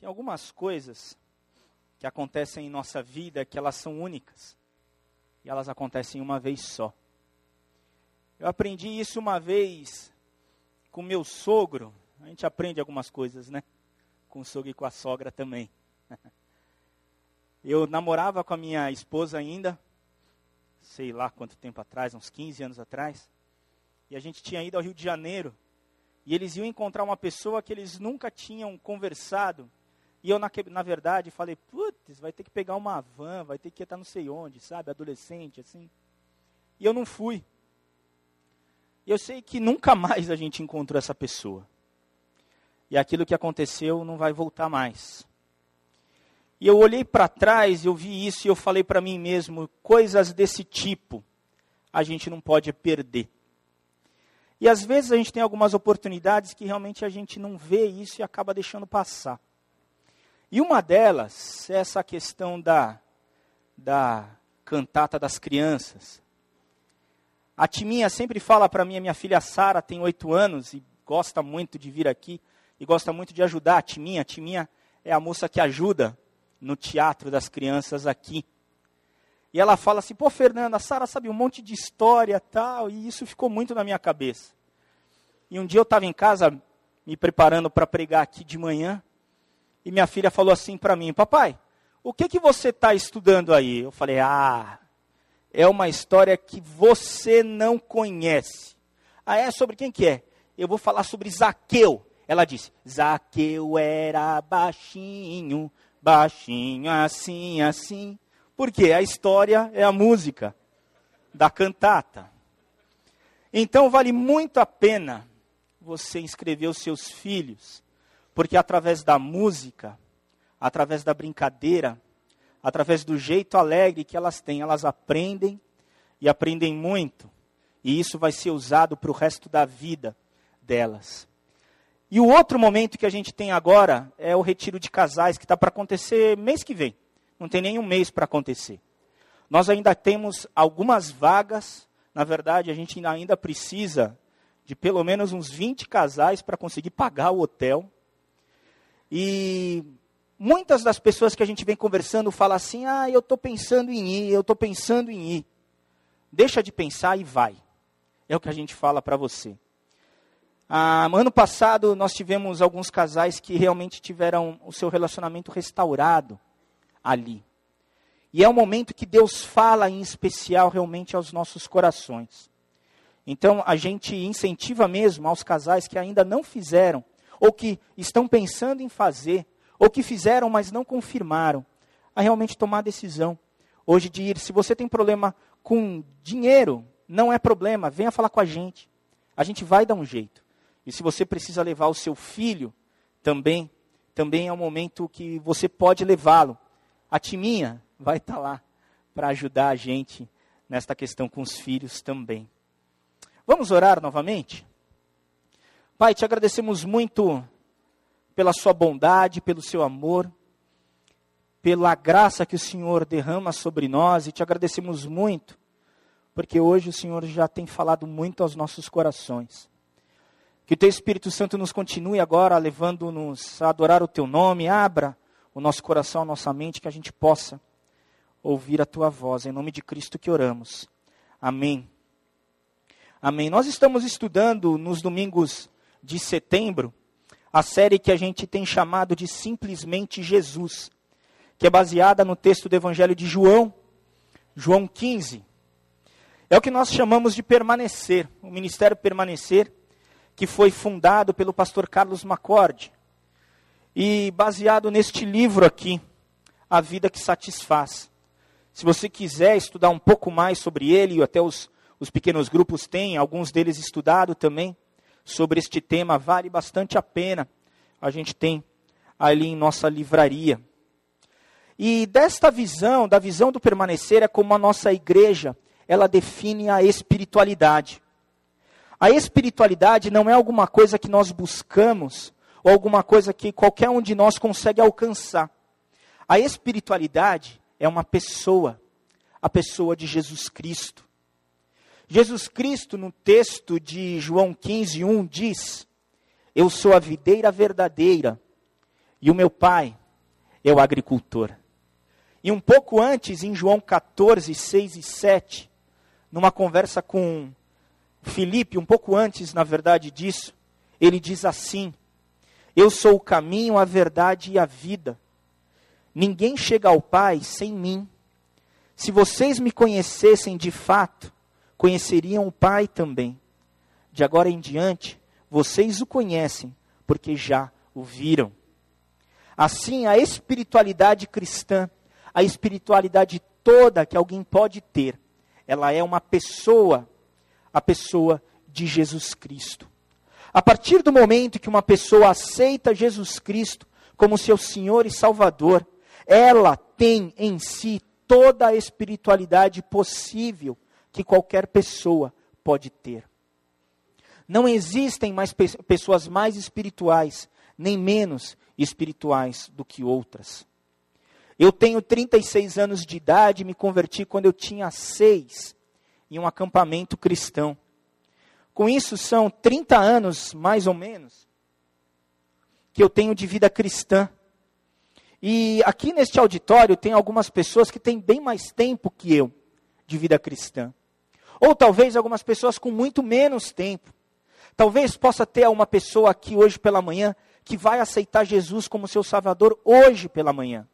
Tem algumas coisas que acontecem em nossa vida que elas são únicas. E elas acontecem uma vez só. Eu aprendi isso uma vez com meu sogro. A gente aprende algumas coisas, né? Com o sogro e com a sogra também. Eu namorava com a minha esposa ainda, sei lá quanto tempo atrás, uns 15 anos atrás. E a gente tinha ido ao Rio de Janeiro. E eles iam encontrar uma pessoa que eles nunca tinham conversado. E eu, na, na verdade, falei, putz, vai ter que pegar uma van, vai ter que estar não sei onde, sabe? Adolescente, assim. E eu não fui. E eu sei que nunca mais a gente encontrou essa pessoa. E aquilo que aconteceu não vai voltar mais. E eu olhei para trás, eu vi isso e eu falei para mim mesmo, coisas desse tipo a gente não pode perder. E às vezes a gente tem algumas oportunidades que realmente a gente não vê isso e acaba deixando passar. E uma delas é essa questão da, da cantata das crianças. A Timinha sempre fala para mim, a minha filha Sara tem oito anos e gosta muito de vir aqui e gosta muito de ajudar a Timinha. A Timinha é a moça que ajuda no teatro das crianças aqui. E ela fala assim: pô, Fernanda, a Sara sabe um monte de história tal, e isso ficou muito na minha cabeça. E um dia eu estava em casa, me preparando para pregar aqui de manhã, e minha filha falou assim para mim: Papai, o que, que você está estudando aí? Eu falei: Ah, é uma história que você não conhece. Ah, é? Sobre quem que é? Eu vou falar sobre Zaqueu. Ela disse: Zaqueu era baixinho, baixinho, assim, assim. Porque a história é a música da cantata. Então vale muito a pena você inscrever os seus filhos, porque através da música, através da brincadeira, através do jeito alegre que elas têm, elas aprendem e aprendem muito. E isso vai ser usado para o resto da vida delas. E o outro momento que a gente tem agora é o retiro de casais, que está para acontecer mês que vem. Não tem nem um mês para acontecer. Nós ainda temos algumas vagas. Na verdade, a gente ainda precisa de pelo menos uns 20 casais para conseguir pagar o hotel. E muitas das pessoas que a gente vem conversando falam assim: ah, eu estou pensando em ir, eu estou pensando em ir. Deixa de pensar e vai. É o que a gente fala para você. Ah, ano passado nós tivemos alguns casais que realmente tiveram o seu relacionamento restaurado ali. E é um momento que Deus fala em especial realmente aos nossos corações. Então a gente incentiva mesmo aos casais que ainda não fizeram, ou que estão pensando em fazer, ou que fizeram, mas não confirmaram, a realmente tomar a decisão. Hoje de ir, se você tem problema com dinheiro, não é problema, venha falar com a gente. A gente vai dar um jeito. E se você precisa levar o seu filho, também, também é um momento que você pode levá-lo. A Timinha vai estar tá lá para ajudar a gente nesta questão com os filhos também. Vamos orar novamente? Pai, te agradecemos muito pela sua bondade, pelo seu amor, pela graça que o Senhor derrama sobre nós e te agradecemos muito, porque hoje o Senhor já tem falado muito aos nossos corações. Que o Teu Espírito Santo nos continue agora levando-nos a adorar o Teu nome, abra o nosso coração, a nossa mente, que a gente possa ouvir a Tua voz. Em nome de Cristo que oramos. Amém. Amém. Nós estamos estudando nos domingos de setembro a série que a gente tem chamado de Simplesmente Jesus, que é baseada no texto do Evangelho de João, João 15. É o que nós chamamos de permanecer, o ministério permanecer que foi fundado pelo pastor Carlos Macorde. E baseado neste livro aqui, A Vida que Satisfaz. Se você quiser estudar um pouco mais sobre ele, e até os, os pequenos grupos têm, alguns deles estudado também, sobre este tema, vale bastante a pena. A gente tem ali em nossa livraria. E desta visão, da visão do permanecer, é como a nossa igreja, ela define a espiritualidade. A espiritualidade não é alguma coisa que nós buscamos ou alguma coisa que qualquer um de nós consegue alcançar. A espiritualidade é uma pessoa, a pessoa de Jesus Cristo. Jesus Cristo, no texto de João 15, 1, diz: Eu sou a videira verdadeira, E o meu pai é o agricultor. E um pouco antes, em João 14, 6 e 7, numa conversa com Filipe, um pouco antes, na verdade, disso, ele diz assim: Eu sou o caminho, a verdade e a vida. Ninguém chega ao Pai sem mim. Se vocês me conhecessem de fato, conheceriam o Pai também. De agora em diante, vocês o conhecem, porque já o viram. Assim, a espiritualidade cristã a espiritualidade toda que alguém pode ter, ela é uma pessoa, a pessoa de Jesus Cristo. A partir do momento que uma pessoa aceita Jesus Cristo como seu Senhor e Salvador, ela tem em si toda a espiritualidade possível que qualquer pessoa pode ter. Não existem mais pessoas mais espirituais, nem menos espirituais do que outras. Eu tenho 36 anos de idade, me converti quando eu tinha seis, em um acampamento cristão. Com isso, são 30 anos, mais ou menos, que eu tenho de vida cristã. E aqui neste auditório tem algumas pessoas que têm bem mais tempo que eu de vida cristã. Ou talvez algumas pessoas com muito menos tempo. Talvez possa ter uma pessoa aqui hoje pela manhã que vai aceitar Jesus como seu Salvador hoje pela manhã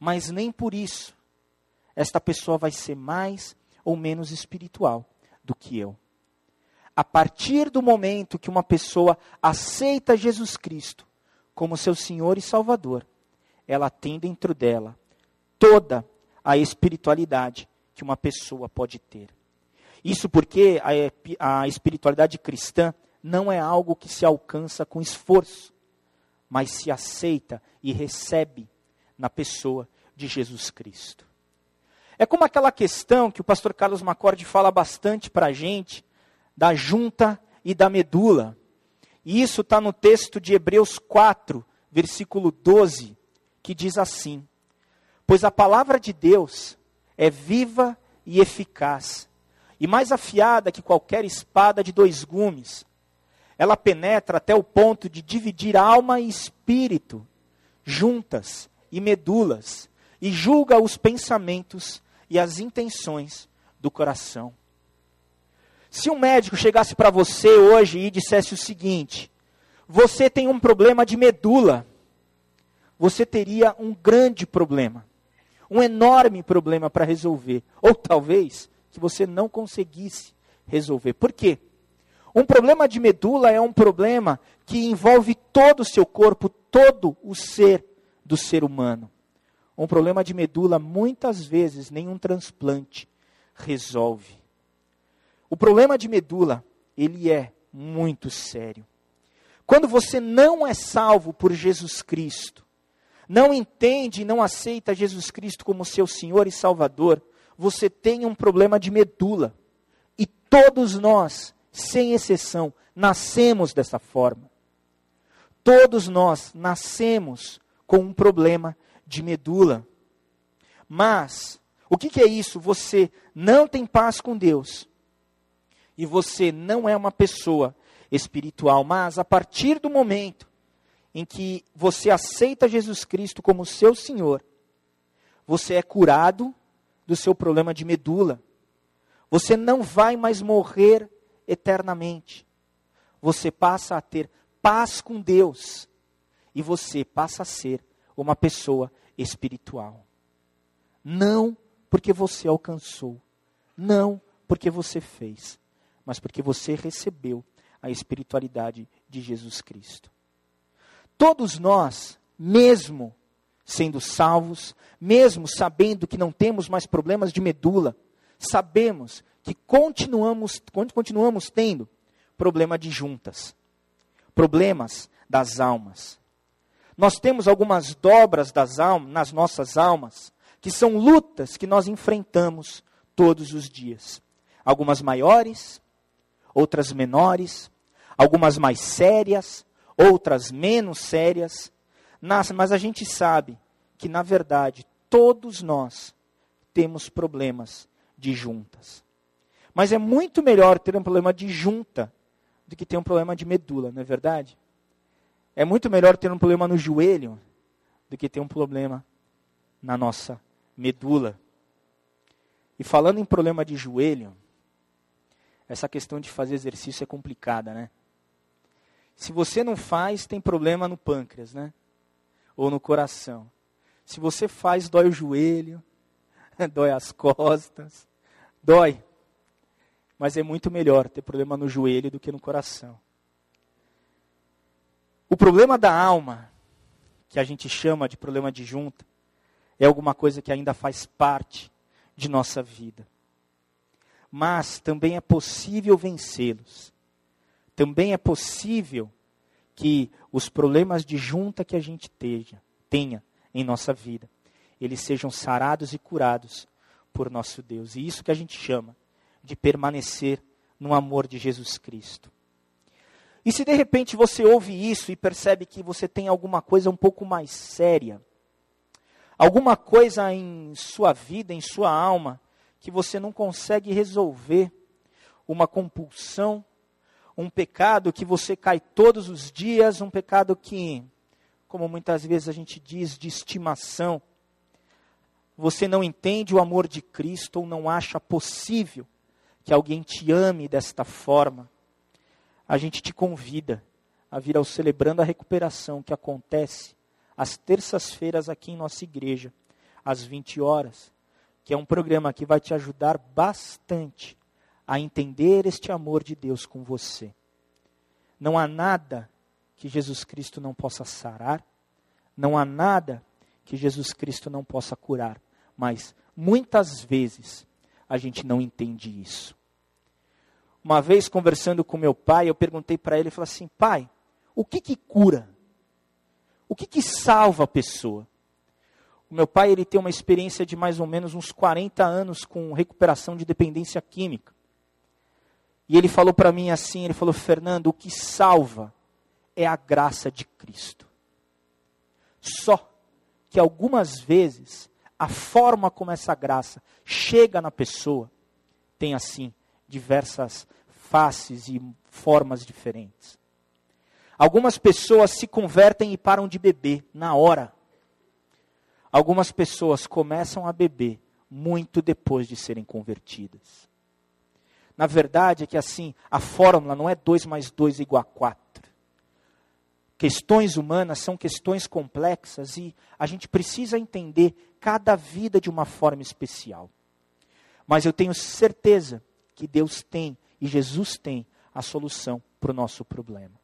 mas nem por isso esta pessoa vai ser mais ou menos espiritual do que eu. A partir do momento que uma pessoa aceita Jesus Cristo como seu Senhor e Salvador, ela tem dentro dela toda a espiritualidade que uma pessoa pode ter. Isso porque a, a espiritualidade cristã não é algo que se alcança com esforço, mas se aceita e recebe na pessoa de Jesus Cristo. É como aquela questão que o pastor Carlos Macorde fala bastante para a gente, da junta e da medula. E isso está no texto de Hebreus 4, versículo 12, que diz assim: Pois a palavra de Deus é viva e eficaz, e mais afiada que qualquer espada de dois gumes. Ela penetra até o ponto de dividir alma e espírito, juntas e medulas, e julga os pensamentos e as intenções do coração. Se um médico chegasse para você hoje e dissesse o seguinte: você tem um problema de medula, você teria um grande problema, um enorme problema para resolver, ou talvez que você não conseguisse resolver. Por quê? Um problema de medula é um problema que envolve todo o seu corpo, todo o ser do ser humano. Um problema de medula, muitas vezes, nenhum transplante resolve. O problema de medula, ele é muito sério. Quando você não é salvo por Jesus Cristo, não entende e não aceita Jesus Cristo como seu Senhor e Salvador, você tem um problema de medula. E todos nós, sem exceção, nascemos dessa forma. Todos nós nascemos com um problema de medula. Mas, o que, que é isso? Você não tem paz com Deus. E você não é uma pessoa espiritual. Mas, a partir do momento em que você aceita Jesus Cristo como seu Senhor, você é curado do seu problema de medula. Você não vai mais morrer eternamente. Você passa a ter paz com Deus. E você passa a ser uma pessoa espiritual. Não porque você alcançou, não porque você fez, mas porque você recebeu a espiritualidade de Jesus Cristo. Todos nós, mesmo sendo salvos, mesmo sabendo que não temos mais problemas de medula, sabemos que continuamos, continuamos tendo problema de juntas, problemas das almas, nós temos algumas dobras das almas, nas nossas almas, que são lutas que nós enfrentamos todos os dias. Algumas maiores, outras menores, algumas mais sérias, outras menos sérias. Mas a gente sabe que, na verdade, todos nós temos problemas de juntas. Mas é muito melhor ter um problema de junta do que ter um problema de medula, não é verdade? É muito melhor ter um problema no joelho do que ter um problema na nossa medula. E falando em problema de joelho, essa questão de fazer exercício é complicada, né? Se você não faz, tem problema no pâncreas, né? Ou no coração. Se você faz, dói o joelho, dói as costas, dói. Mas é muito melhor ter problema no joelho do que no coração. O problema da alma, que a gente chama de problema de junta, é alguma coisa que ainda faz parte de nossa vida. Mas também é possível vencê-los. Também é possível que os problemas de junta que a gente tenha, tenha em nossa vida, eles sejam sarados e curados por nosso Deus. E isso que a gente chama de permanecer no amor de Jesus Cristo. E se de repente você ouve isso e percebe que você tem alguma coisa um pouco mais séria, alguma coisa em sua vida, em sua alma, que você não consegue resolver, uma compulsão, um pecado que você cai todos os dias, um pecado que, como muitas vezes a gente diz, de estimação, você não entende o amor de Cristo ou não acha possível que alguém te ame desta forma. A gente te convida a vir ao Celebrando a Recuperação, que acontece às terças-feiras aqui em nossa igreja, às 20 horas, que é um programa que vai te ajudar bastante a entender este amor de Deus com você. Não há nada que Jesus Cristo não possa sarar, não há nada que Jesus Cristo não possa curar, mas muitas vezes a gente não entende isso. Uma vez conversando com meu pai, eu perguntei para ele, falei assim, pai, o que que cura? O que que salva a pessoa? O meu pai, ele tem uma experiência de mais ou menos uns 40 anos com recuperação de dependência química. E ele falou para mim assim, ele falou, Fernando, o que salva é a graça de Cristo. Só que algumas vezes a forma como essa graça chega na pessoa tem assim diversas faces e formas diferentes. Algumas pessoas se convertem e param de beber na hora. Algumas pessoas começam a beber muito depois de serem convertidas. Na verdade é que assim, a fórmula não é 2 mais 2 igual a 4. Questões humanas são questões complexas e a gente precisa entender cada vida de uma forma especial. Mas eu tenho certeza que Deus tem e Jesus tem a solução para o nosso problema.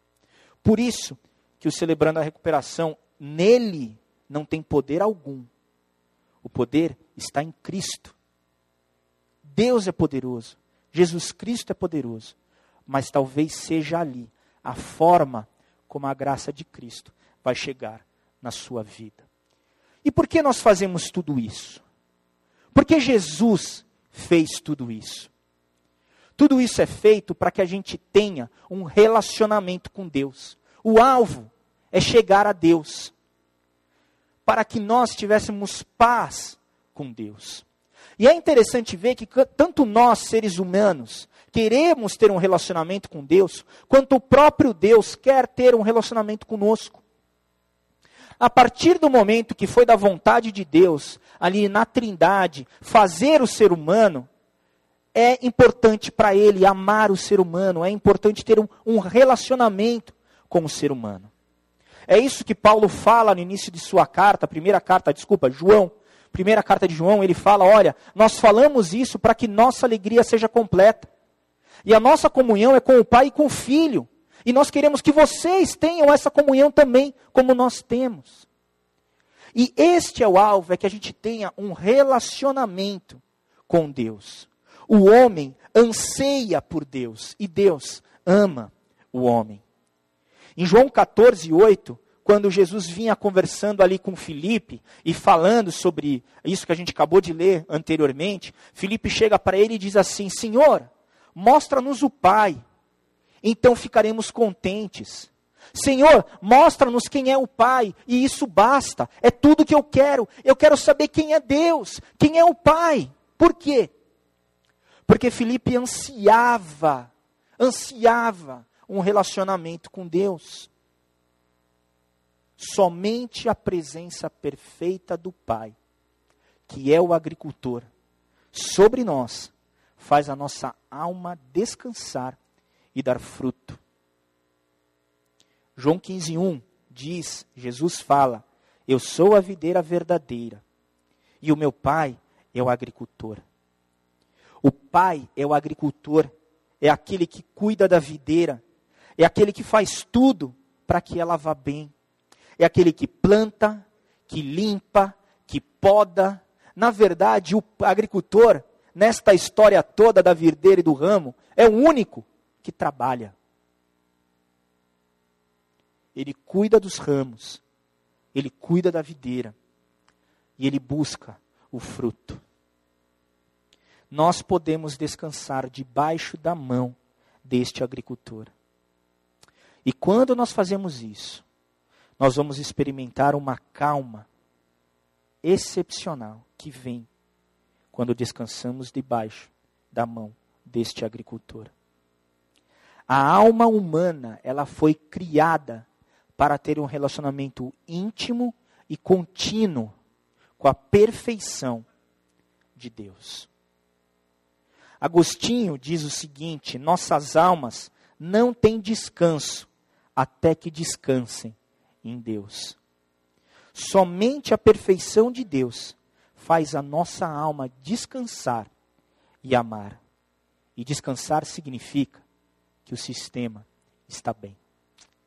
Por isso que o celebrando a recuperação, nele não tem poder algum. O poder está em Cristo. Deus é poderoso, Jesus Cristo é poderoso, mas talvez seja ali a forma como a graça de Cristo vai chegar na sua vida. E por que nós fazemos tudo isso? Porque Jesus fez tudo isso. Tudo isso é feito para que a gente tenha um relacionamento com Deus. O alvo é chegar a Deus. Para que nós tivéssemos paz com Deus. E é interessante ver que tanto nós, seres humanos, queremos ter um relacionamento com Deus, quanto o próprio Deus quer ter um relacionamento conosco. A partir do momento que foi da vontade de Deus, ali na Trindade, fazer o ser humano, é importante para ele amar o ser humano, é importante ter um, um relacionamento com o ser humano. É isso que Paulo fala no início de sua carta, primeira carta, desculpa, João, primeira carta de João, ele fala: olha, nós falamos isso para que nossa alegria seja completa. E a nossa comunhão é com o Pai e com o Filho. E nós queremos que vocês tenham essa comunhão também, como nós temos. E este é o alvo, é que a gente tenha um relacionamento com Deus. O homem anseia por Deus e Deus ama o homem. Em João 14, 8, quando Jesus vinha conversando ali com Filipe e falando sobre isso que a gente acabou de ler anteriormente, Filipe chega para ele e diz assim: Senhor, mostra-nos o Pai, então ficaremos contentes. Senhor, mostra-nos quem é o Pai, e isso basta, é tudo que eu quero. Eu quero saber quem é Deus, quem é o Pai. Por quê? Porque Felipe ansiava, ansiava um relacionamento com Deus. Somente a presença perfeita do Pai, que é o agricultor, sobre nós, faz a nossa alma descansar e dar fruto. João 15:1 diz, Jesus fala: Eu sou a videira verdadeira, e o meu pai é o agricultor. O pai é o agricultor, é aquele que cuida da videira, é aquele que faz tudo para que ela vá bem. É aquele que planta, que limpa, que poda. Na verdade, o agricultor, nesta história toda da videira e do ramo, é o único que trabalha. Ele cuida dos ramos, ele cuida da videira e ele busca o fruto. Nós podemos descansar debaixo da mão deste agricultor. E quando nós fazemos isso, nós vamos experimentar uma calma excepcional que vem quando descansamos debaixo da mão deste agricultor. A alma humana, ela foi criada para ter um relacionamento íntimo e contínuo com a perfeição de Deus. Agostinho diz o seguinte: nossas almas não têm descanso até que descansem em Deus. Somente a perfeição de Deus faz a nossa alma descansar e amar. E descansar significa que o sistema está bem,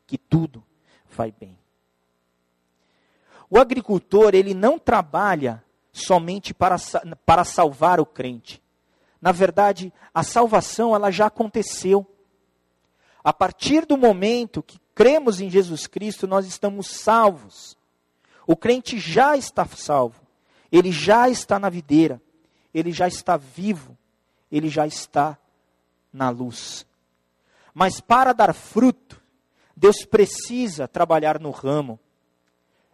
que tudo vai bem. O agricultor, ele não trabalha somente para, para salvar o crente. Na verdade, a salvação ela já aconteceu. A partir do momento que cremos em Jesus Cristo, nós estamos salvos. O crente já está salvo. Ele já está na videira. Ele já está vivo. Ele já está na luz. Mas para dar fruto, Deus precisa trabalhar no ramo.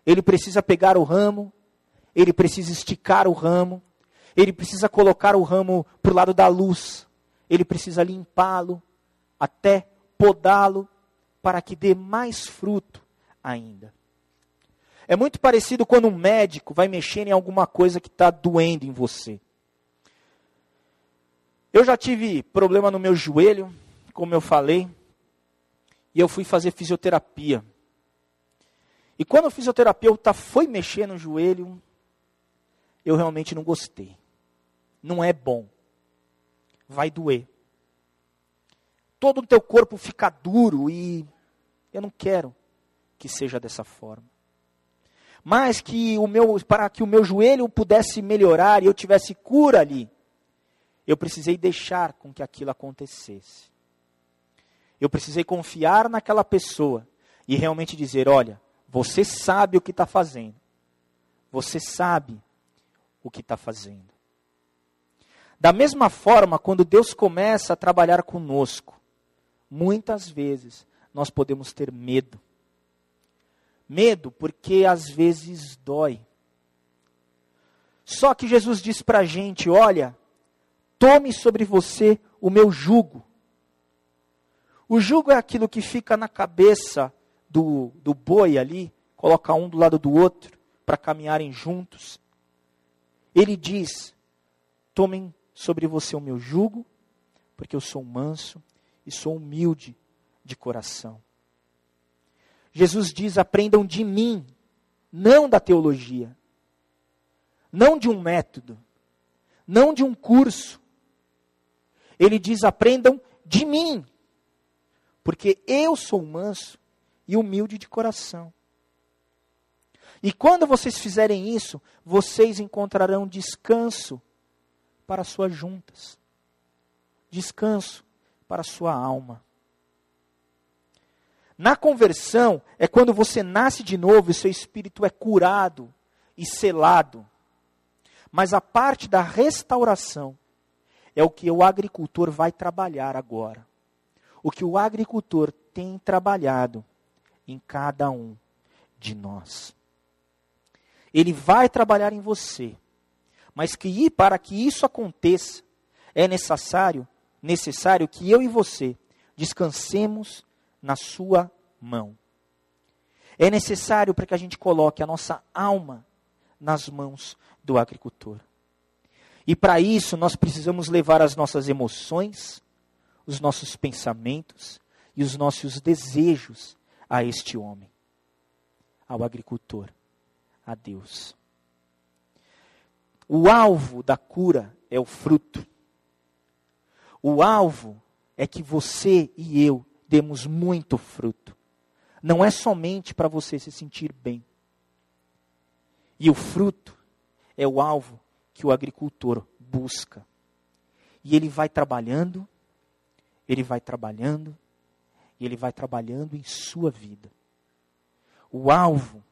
Ele precisa pegar o ramo, ele precisa esticar o ramo, ele precisa colocar o ramo para o lado da luz, ele precisa limpá-lo, até podá-lo, para que dê mais fruto ainda. É muito parecido quando um médico vai mexer em alguma coisa que está doendo em você. Eu já tive problema no meu joelho, como eu falei, e eu fui fazer fisioterapia. E quando o fisioterapeuta foi mexer no joelho, eu realmente não gostei. Não é bom. Vai doer. Todo o teu corpo fica duro e eu não quero que seja dessa forma. Mas que o meu, para que o meu joelho pudesse melhorar e eu tivesse cura ali, eu precisei deixar com que aquilo acontecesse. Eu precisei confiar naquela pessoa e realmente dizer: olha, você sabe o que está fazendo. Você sabe o que está fazendo. Da mesma forma, quando Deus começa a trabalhar conosco, muitas vezes nós podemos ter medo. Medo porque às vezes dói. Só que Jesus diz para a gente: olha, tome sobre você o meu jugo o jugo é aquilo que fica na cabeça do, do boi ali, coloca um do lado do outro para caminharem juntos. Ele diz: Tomem sobre você o meu jugo, porque eu sou manso e sou humilde de coração. Jesus diz: Aprendam de mim, não da teologia, não de um método, não de um curso. Ele diz: Aprendam de mim, porque eu sou manso e humilde de coração. E quando vocês fizerem isso, vocês encontrarão descanso para suas juntas, descanso para sua alma. Na conversão é quando você nasce de novo e seu espírito é curado e selado. Mas a parte da restauração é o que o agricultor vai trabalhar agora o que o agricultor tem trabalhado em cada um de nós. Ele vai trabalhar em você, mas que para que isso aconteça, é necessário, necessário que eu e você descansemos na sua mão. é necessário para que a gente coloque a nossa alma nas mãos do agricultor. E para isso nós precisamos levar as nossas emoções, os nossos pensamentos e os nossos desejos a este homem, ao agricultor, a Deus. O alvo da cura é o fruto. O alvo é que você e eu demos muito fruto. Não é somente para você se sentir bem. E o fruto é o alvo que o agricultor busca. E ele vai trabalhando, ele vai trabalhando, e ele vai trabalhando em sua vida. O alvo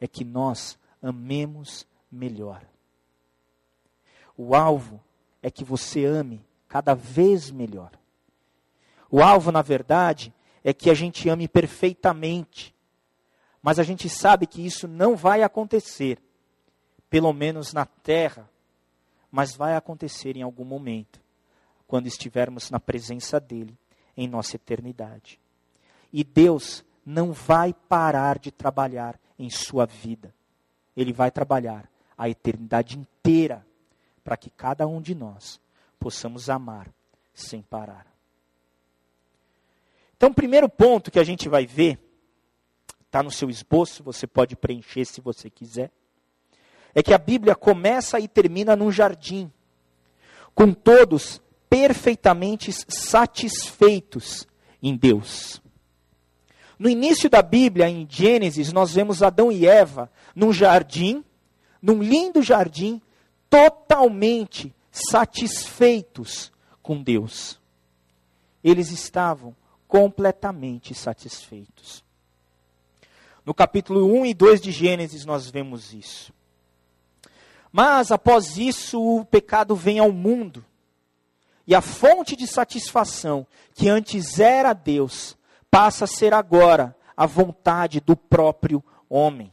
é que nós amemos melhor. O alvo é que você ame cada vez melhor. O alvo, na verdade, é que a gente ame perfeitamente. Mas a gente sabe que isso não vai acontecer, pelo menos na terra, mas vai acontecer em algum momento, quando estivermos na presença dele em nossa eternidade. E Deus não vai parar de trabalhar em sua vida. Ele vai trabalhar a eternidade inteira para que cada um de nós possamos amar sem parar. Então, o primeiro ponto que a gente vai ver, está no seu esboço, você pode preencher se você quiser, é que a Bíblia começa e termina num jardim, com todos perfeitamente satisfeitos em Deus. No início da Bíblia, em Gênesis, nós vemos Adão e Eva num jardim, num lindo jardim, totalmente satisfeitos com Deus. Eles estavam completamente satisfeitos. No capítulo 1 e 2 de Gênesis nós vemos isso. Mas após isso o pecado vem ao mundo. E a fonte de satisfação que antes era Deus passa a ser agora a vontade do próprio homem.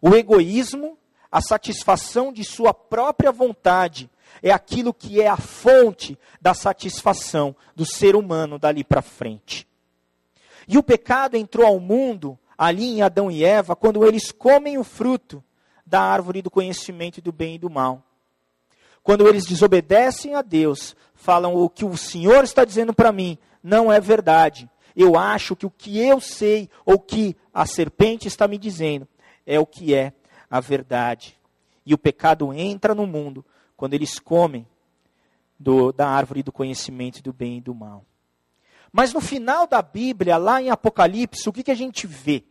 O egoísmo, a satisfação de sua própria vontade, é aquilo que é a fonte da satisfação do ser humano dali para frente. E o pecado entrou ao mundo, ali em Adão e Eva, quando eles comem o fruto da árvore do conhecimento do bem e do mal. Quando eles desobedecem a Deus, falam o que o Senhor está dizendo para mim não é verdade. Eu acho que o que eu sei ou que a serpente está me dizendo é o que é a verdade. E o pecado entra no mundo quando eles comem do, da árvore do conhecimento do bem e do mal. Mas no final da Bíblia, lá em Apocalipse, o que, que a gente vê?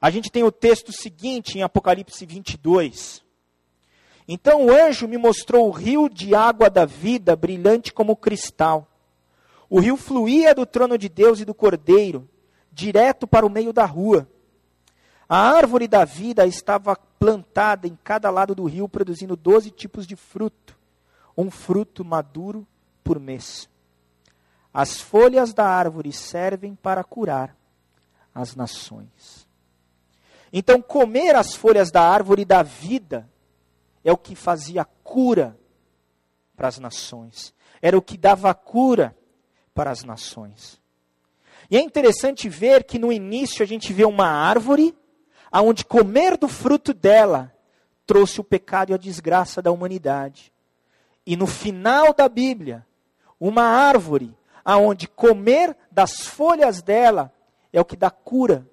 A gente tem o texto seguinte em Apocalipse 22. Então o anjo me mostrou o rio de água da vida, brilhante como cristal. O rio fluía do trono de Deus e do cordeiro, direto para o meio da rua. A árvore da vida estava plantada em cada lado do rio, produzindo doze tipos de fruto, um fruto maduro por mês. As folhas da árvore servem para curar as nações. Então, comer as folhas da árvore da vida é o que fazia cura para as nações, era o que dava cura para as nações. E é interessante ver que no início a gente vê uma árvore aonde comer do fruto dela trouxe o pecado e a desgraça da humanidade. E no final da Bíblia, uma árvore aonde comer das folhas dela é o que dá cura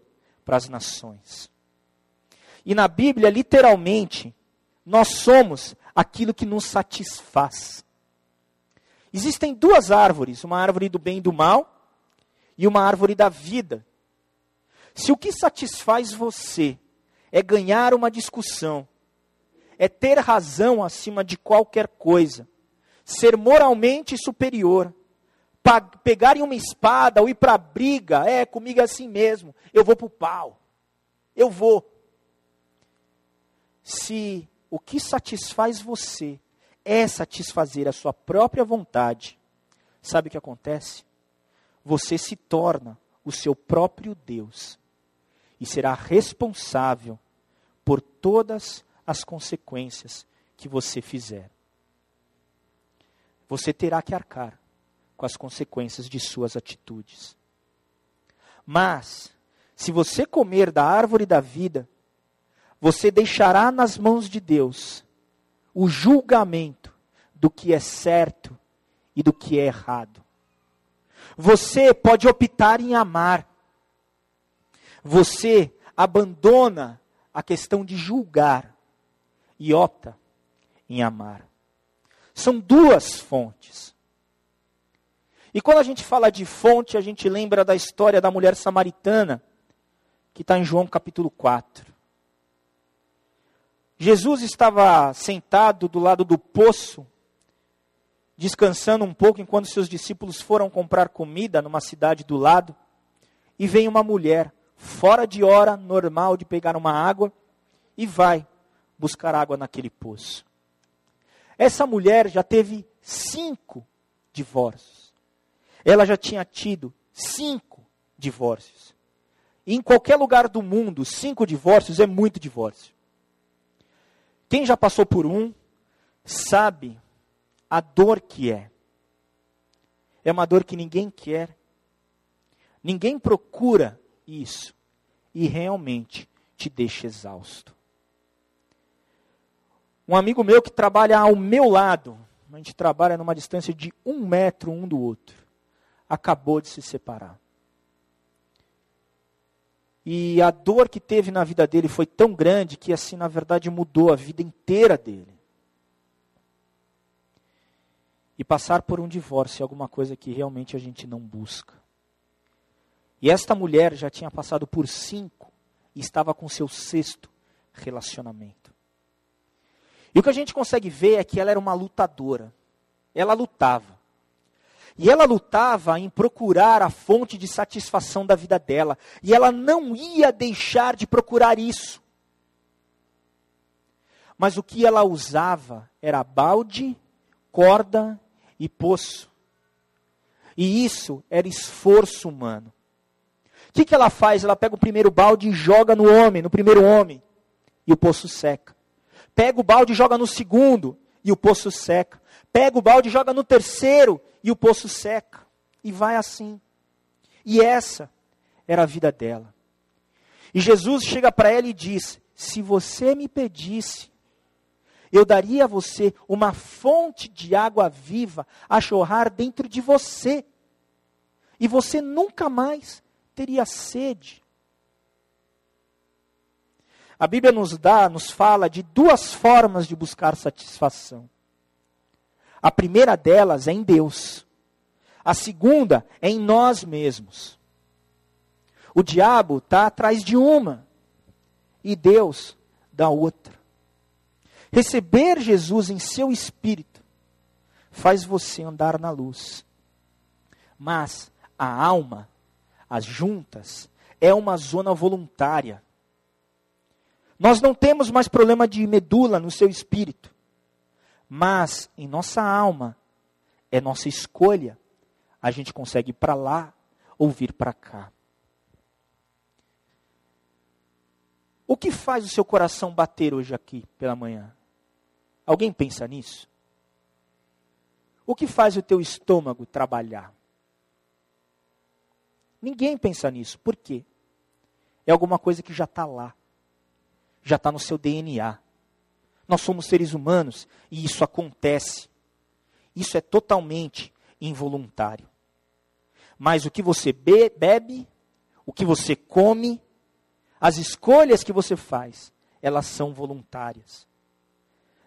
para as nações. E na Bíblia, literalmente, nós somos aquilo que nos satisfaz. Existem duas árvores, uma árvore do bem e do mal e uma árvore da vida. Se o que satisfaz você é ganhar uma discussão, é ter razão acima de qualquer coisa, ser moralmente superior, pegar em uma espada ou ir para a briga, é comigo é assim mesmo, eu vou para o pau, eu vou. Se o que satisfaz você é satisfazer a sua própria vontade, sabe o que acontece? Você se torna o seu próprio Deus e será responsável por todas as consequências que você fizer. Você terá que arcar com as consequências de suas atitudes. Mas, Se você comer da árvore da vida, você deixará nas mãos de Deus o julgamento do que é certo e do que é errado. Você pode optar em amar. Você abandona a questão de julgar e opta em amar. São duas fontes. E quando a gente fala de fonte, a gente lembra da história da mulher samaritana, que está em João capítulo 4. Jesus estava sentado do lado do poço, descansando um pouco enquanto seus discípulos foram comprar comida numa cidade do lado, e vem uma mulher fora de hora normal de pegar uma água e vai buscar água naquele poço. Essa mulher já teve cinco divórcios. Ela já tinha tido cinco divórcios. E em qualquer lugar do mundo, cinco divórcios é muito divórcio. Quem já passou por um, sabe a dor que é. É uma dor que ninguém quer. Ninguém procura isso e realmente te deixa exausto. Um amigo meu que trabalha ao meu lado, a gente trabalha numa distância de um metro um do outro, acabou de se separar. E a dor que teve na vida dele foi tão grande que, assim, na verdade, mudou a vida inteira dele. E passar por um divórcio é alguma coisa que realmente a gente não busca. E esta mulher já tinha passado por cinco e estava com seu sexto relacionamento. E o que a gente consegue ver é que ela era uma lutadora. Ela lutava. E ela lutava em procurar a fonte de satisfação da vida dela. E ela não ia deixar de procurar isso. Mas o que ela usava era balde, corda e poço. E isso era esforço humano que, que ela faz? Ela pega o primeiro balde e joga no homem, no primeiro homem, e o poço seca. Pega o balde e joga no segundo, e o poço seca. Pega o balde e joga no terceiro, e o poço seca. E vai assim. E essa era a vida dela. E Jesus chega para ela e diz: Se você me pedisse, eu daria a você uma fonte de água viva a chorar dentro de você. E você nunca mais teria sede. A Bíblia nos dá, nos fala de duas formas de buscar satisfação. A primeira delas é em Deus. A segunda é em nós mesmos. O diabo está atrás de uma e Deus da outra. Receber Jesus em seu espírito faz você andar na luz. Mas a alma as juntas, é uma zona voluntária. Nós não temos mais problema de medula no seu espírito, mas em nossa alma, é nossa escolha. A gente consegue ir para lá ou vir para cá. O que faz o seu coração bater hoje aqui pela manhã? Alguém pensa nisso? O que faz o teu estômago trabalhar? Ninguém pensa nisso. Por quê? É alguma coisa que já está lá. Já está no seu DNA. Nós somos seres humanos e isso acontece. Isso é totalmente involuntário. Mas o que você be bebe, o que você come, as escolhas que você faz, elas são voluntárias.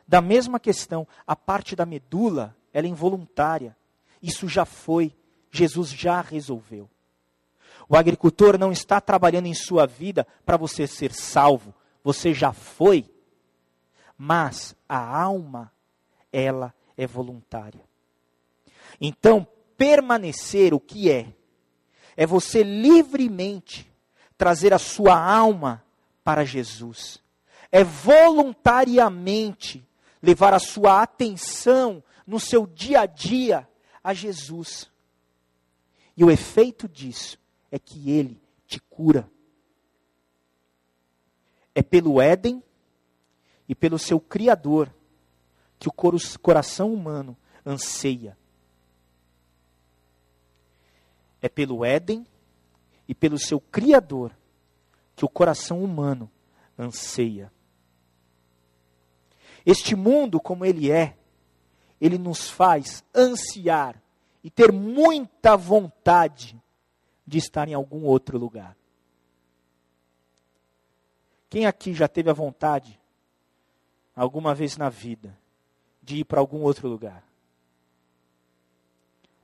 Da mesma questão, a parte da medula, ela é involuntária. Isso já foi, Jesus já resolveu. O agricultor não está trabalhando em sua vida para você ser salvo. Você já foi. Mas a alma, ela é voluntária. Então, permanecer o que é? É você livremente trazer a sua alma para Jesus. É voluntariamente levar a sua atenção no seu dia a dia a Jesus. E o efeito disso é que ele te cura. É pelo Éden e pelo seu Criador que o coração humano anseia. É pelo Éden e pelo seu Criador que o coração humano anseia. Este mundo, como ele é, ele nos faz ansiar e ter muita vontade de estar em algum outro lugar. Quem aqui já teve a vontade, alguma vez na vida, de ir para algum outro lugar?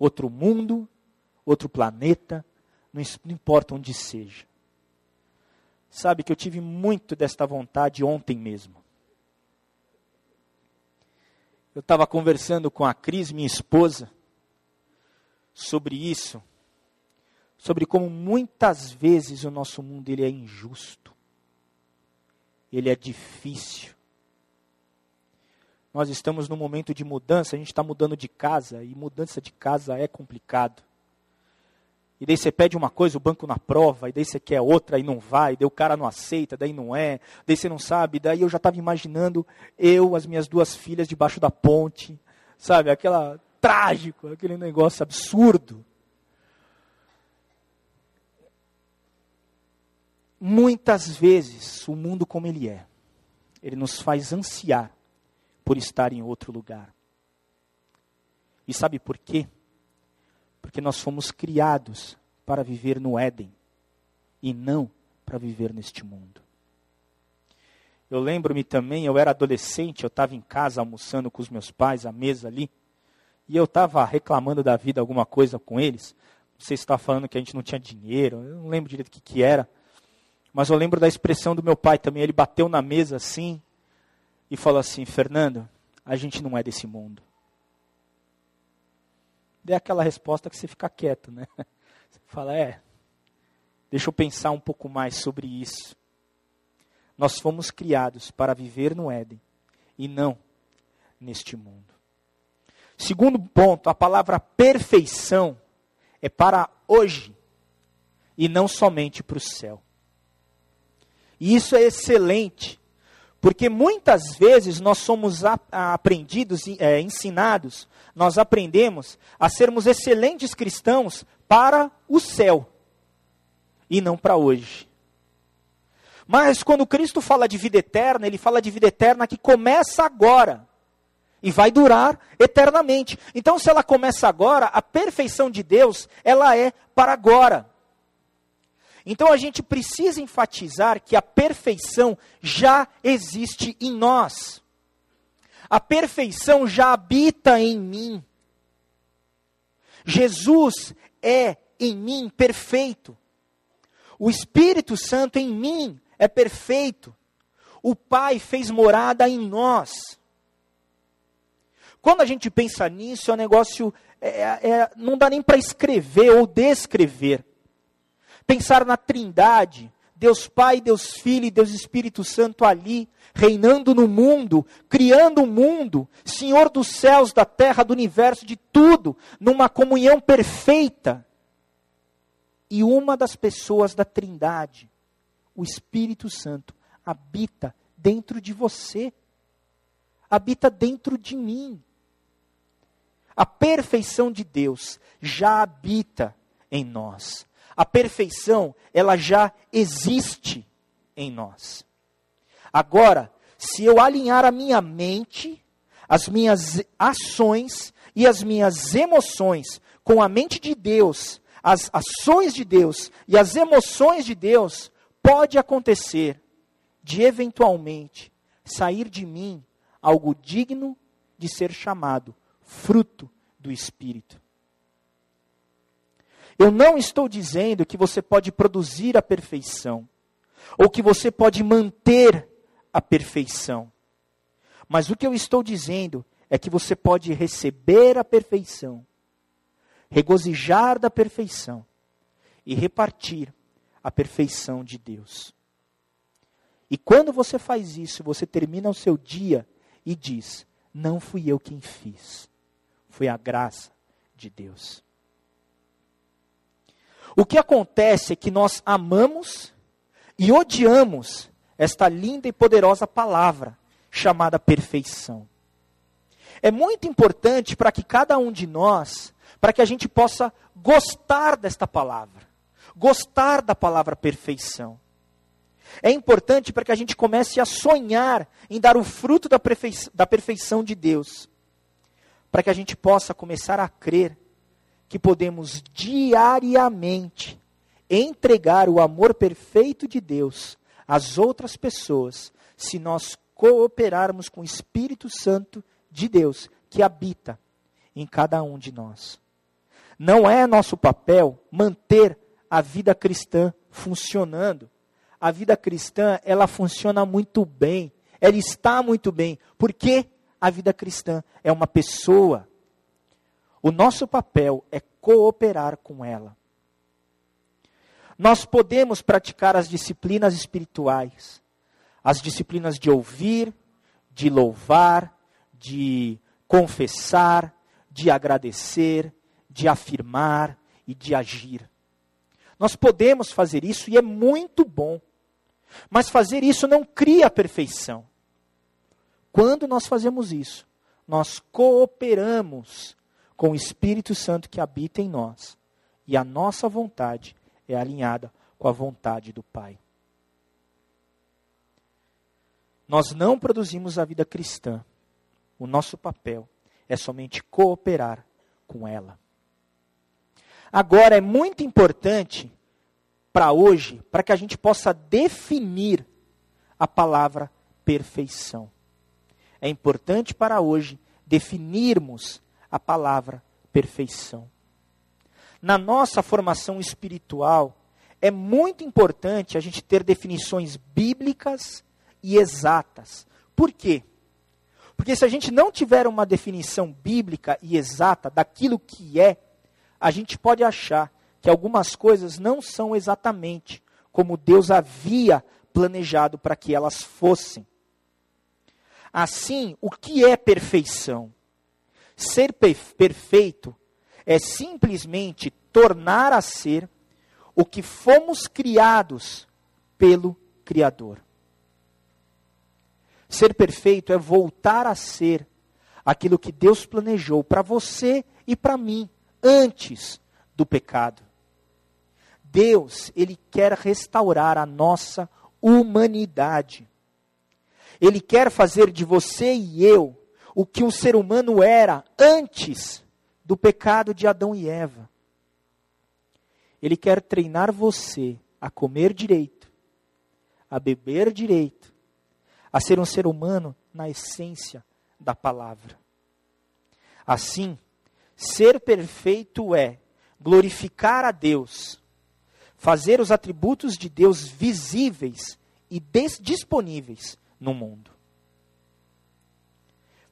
Outro mundo, outro planeta, não importa onde seja. Sabe que eu tive muito desta vontade ontem mesmo. Eu estava conversando com a Cris, minha esposa, sobre isso, sobre como muitas vezes o nosso mundo ele é injusto, ele é difícil. Nós estamos num momento de mudança, a gente está mudando de casa, e mudança de casa é complicado. E daí você pede uma coisa, o banco na prova, e daí você quer outra e não vai, daí o cara não aceita, daí não é, daí você não sabe, daí eu já estava imaginando eu, as minhas duas filhas debaixo da ponte, sabe, aquela trágico, aquele negócio absurdo. Muitas vezes o mundo como ele é, ele nos faz ansiar por estar em outro lugar. E sabe por quê? Porque nós fomos criados para viver no Éden e não para viver neste mundo. Eu lembro-me também, eu era adolescente, eu estava em casa almoçando com os meus pais, à mesa ali, e eu estava reclamando da vida alguma coisa com eles. Você está falando que a gente não tinha dinheiro, eu não lembro direito o que, que era. Mas eu lembro da expressão do meu pai também. Ele bateu na mesa assim e falou assim: Fernando, a gente não é desse mundo dê aquela resposta que você fica quieto, né? Você fala, é, deixa eu pensar um pouco mais sobre isso. Nós fomos criados para viver no Éden e não neste mundo. Segundo ponto, a palavra perfeição é para hoje e não somente para o céu. E isso é excelente, porque muitas vezes nós somos aprendidos, é, ensinados, nós aprendemos a sermos excelentes cristãos para o céu e não para hoje. Mas quando Cristo fala de vida eterna, ele fala de vida eterna que começa agora e vai durar eternamente. Então, se ela começa agora, a perfeição de Deus, ela é para agora. Então a gente precisa enfatizar que a perfeição já existe em nós. A perfeição já habita em mim. Jesus é em mim perfeito. O Espírito Santo em mim é perfeito. O Pai fez morada em nós. Quando a gente pensa nisso, é um negócio. É, é, não dá nem para escrever ou descrever. Pensar na Trindade, Deus Pai, Deus Filho e Deus Espírito Santo ali, reinando no mundo, criando o mundo, Senhor dos céus, da terra, do universo, de tudo, numa comunhão perfeita. E uma das pessoas da Trindade, o Espírito Santo, habita dentro de você, habita dentro de mim. A perfeição de Deus já habita em nós. A perfeição, ela já existe em nós. Agora, se eu alinhar a minha mente, as minhas ações e as minhas emoções com a mente de Deus, as ações de Deus e as emoções de Deus, pode acontecer de eventualmente sair de mim algo digno de ser chamado fruto do Espírito. Eu não estou dizendo que você pode produzir a perfeição, ou que você pode manter a perfeição. Mas o que eu estou dizendo é que você pode receber a perfeição, regozijar da perfeição e repartir a perfeição de Deus. E quando você faz isso, você termina o seu dia e diz: Não fui eu quem fiz, foi a graça de Deus. O que acontece é que nós amamos e odiamos esta linda e poderosa palavra chamada perfeição. É muito importante para que cada um de nós, para que a gente possa gostar desta palavra, gostar da palavra perfeição. É importante para que a gente comece a sonhar em dar o fruto da, perfeição de Deus. Para que a gente possa começar a crer que podemos diariamente entregar o amor perfeito de Deus às outras pessoas, se nós cooperarmos com o Espírito Santo de Deus que habita em cada um de nós. Não é nosso papel manter a vida cristã funcionando. A vida cristã, ela funciona muito bem. Ela está muito bem. Porque a vida cristã é uma pessoa. O nosso papel é cooperar com ela. Nós podemos praticar as disciplinas espirituais, as disciplinas de ouvir, de louvar, de confessar, de agradecer, de afirmar e de agir. Nós podemos fazer isso e é muito bom. Mas fazer isso não cria perfeição. Quando nós fazemos isso, nós cooperamos com o Espírito Santo que habita em nós. E a nossa vontade é alinhada com a vontade do Pai. Nós não produzimos a vida cristã. O nosso papel é somente cooperar com ela. Agora, é muito importante para hoje, para que a gente possa definir a palavra perfeição. É importante para hoje definirmos a palavra perfeição. Na nossa formação espiritual, é muito importante a gente ter definições bíblicas e exatas. Por quê? Porque se a gente não tiver uma definição bíblica e exata daquilo que é, a gente pode achar que algumas coisas não são exatamente como Deus havia planejado para que elas fossem. Assim, o que é perfeição? Ser perfeito é simplesmente tornar a ser o que fomos criados pelo Criador. Ser perfeito é voltar a ser aquilo que Deus planejou para você e para mim antes do pecado. Deus, ele quer restaurar a nossa humanidade. Ele quer fazer de você e eu o que um ser humano era antes do pecado de Adão e Eva. Ele quer treinar você a comer direito, a beber direito, a ser um ser humano na essência da palavra. Assim, ser perfeito é glorificar a Deus, fazer os atributos de Deus visíveis e disponíveis no mundo.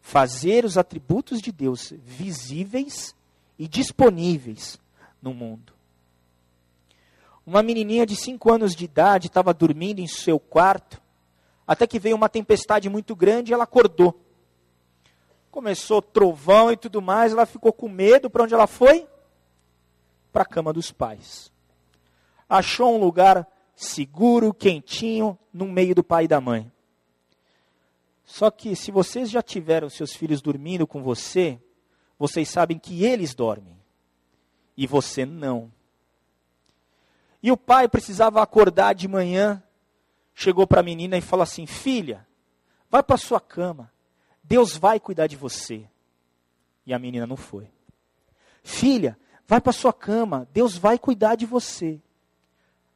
Fazer os atributos de Deus visíveis e disponíveis no mundo. Uma menininha de 5 anos de idade estava dormindo em seu quarto, até que veio uma tempestade muito grande e ela acordou. Começou trovão e tudo mais, ela ficou com medo. Para onde ela foi? Para a cama dos pais. Achou um lugar seguro, quentinho, no meio do pai e da mãe. Só que se vocês já tiveram seus filhos dormindo com você, vocês sabem que eles dormem e você não. E o pai precisava acordar de manhã, chegou para a menina e falou assim: Filha, vai para sua cama, Deus vai cuidar de você. E a menina não foi. Filha, vai para sua cama, Deus vai cuidar de você.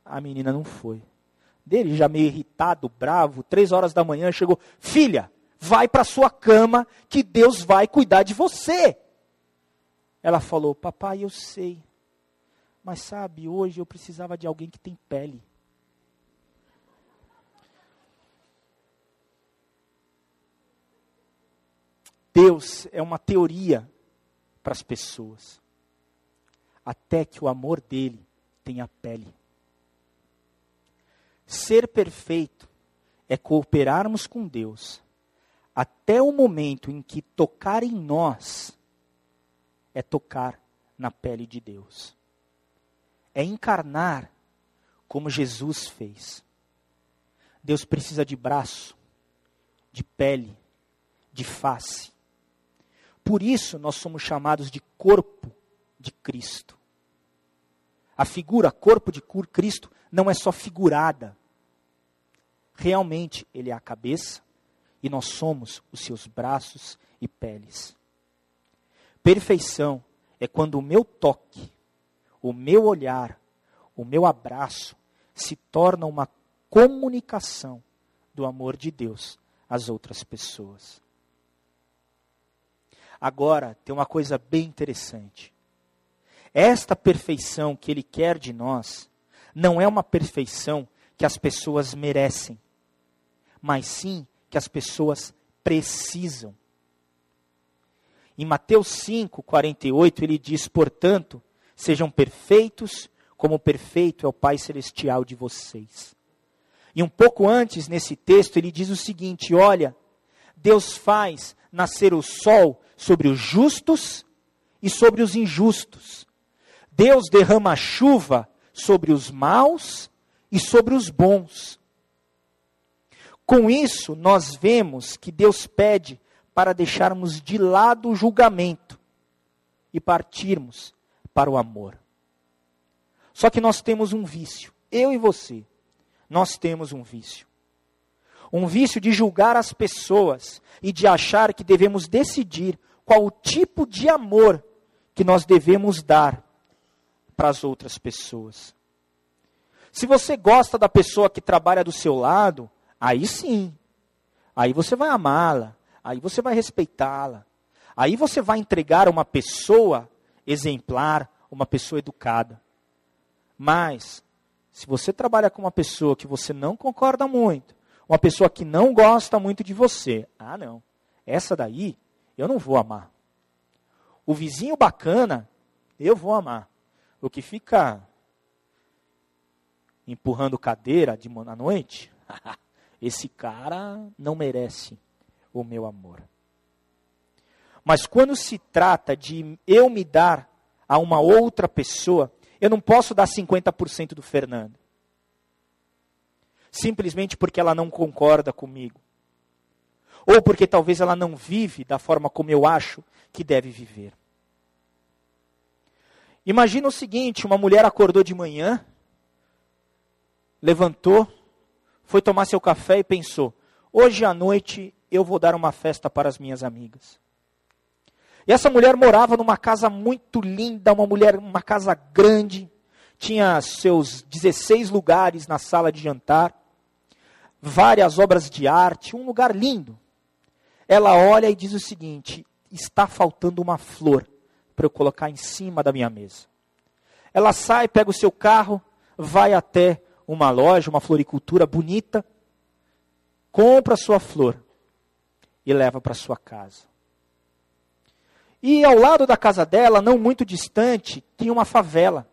A menina não foi. Dele, já meio irritado, bravo, três horas da manhã, chegou: Filha, vai para sua cama, que Deus vai cuidar de você. Ela falou: Papai, eu sei. Mas sabe, hoje eu precisava de alguém que tem pele. Deus é uma teoria para as pessoas, até que o amor dele tenha pele. Ser perfeito é cooperarmos com Deus até o momento em que tocar em nós é tocar na pele de Deus é encarnar como Jesus fez. Deus precisa de braço, de pele, de face. Por isso nós somos chamados de corpo de Cristo. A figura, corpo de Cristo, não é só figurada. realmente Ele é a cabeça e nós somos os seus braços e peles. Perfeição é quando o meu toque, o meu olhar, o meu abraço se torna uma comunicação do amor de Deus às outras pessoas. Agora, tem uma coisa bem interessante. Esta perfeição que Ele quer de nós não é uma perfeição que as pessoas merecem, mas sim que as pessoas precisam. Em Mateus 5, 48, ele diz: Portanto, sejam perfeitos, como perfeito é o Pai Celestial de vocês. E um pouco antes, nesse texto, ele diz o seguinte: Olha, Deus faz nascer o sol sobre os justos e sobre os injustos. Deus derrama chuva sobre os maus e sobre os bons. Com isso, nós vemos que Deus pede para deixarmos de lado o julgamento e partirmos para o amor. Só que nós temos um vício, eu e você, nós temos um vício. Um vício de julgar as pessoas e de achar que devemos decidir qual o tipo de amor que nós devemos dar para as outras pessoas. Se você gosta da pessoa que trabalha do seu lado, aí sim. Aí você vai amá-la, aí você vai respeitá-la. Aí você vai entregar uma pessoa exemplar, uma pessoa educada. Mas, se você trabalha com uma pessoa que você não concorda muito, uma pessoa que não gosta muito de você, ah, não, essa daí eu não vou amar. O vizinho bacana, eu vou amar. O que fica empurrando cadeira de à noite, esse cara não merece o meu amor. Mas quando se trata de eu me dar a uma outra pessoa, eu não posso dar 50% do Fernando. Simplesmente porque ela não concorda comigo. Ou porque talvez ela não vive da forma como eu acho que deve viver. Imagina o seguinte: uma mulher acordou de manhã, levantou, foi tomar seu café e pensou: hoje à noite eu vou dar uma festa para as minhas amigas. E essa mulher morava numa casa muito linda, uma mulher, uma casa grande, tinha seus 16 lugares na sala de jantar, várias obras de arte, um lugar lindo ela olha e diz o seguinte: está faltando uma flor para eu colocar em cima da minha mesa. Ela sai, pega o seu carro, vai até uma loja, uma floricultura bonita, compra a sua flor e leva para sua casa. E ao lado da casa dela, não muito distante, tinha uma favela.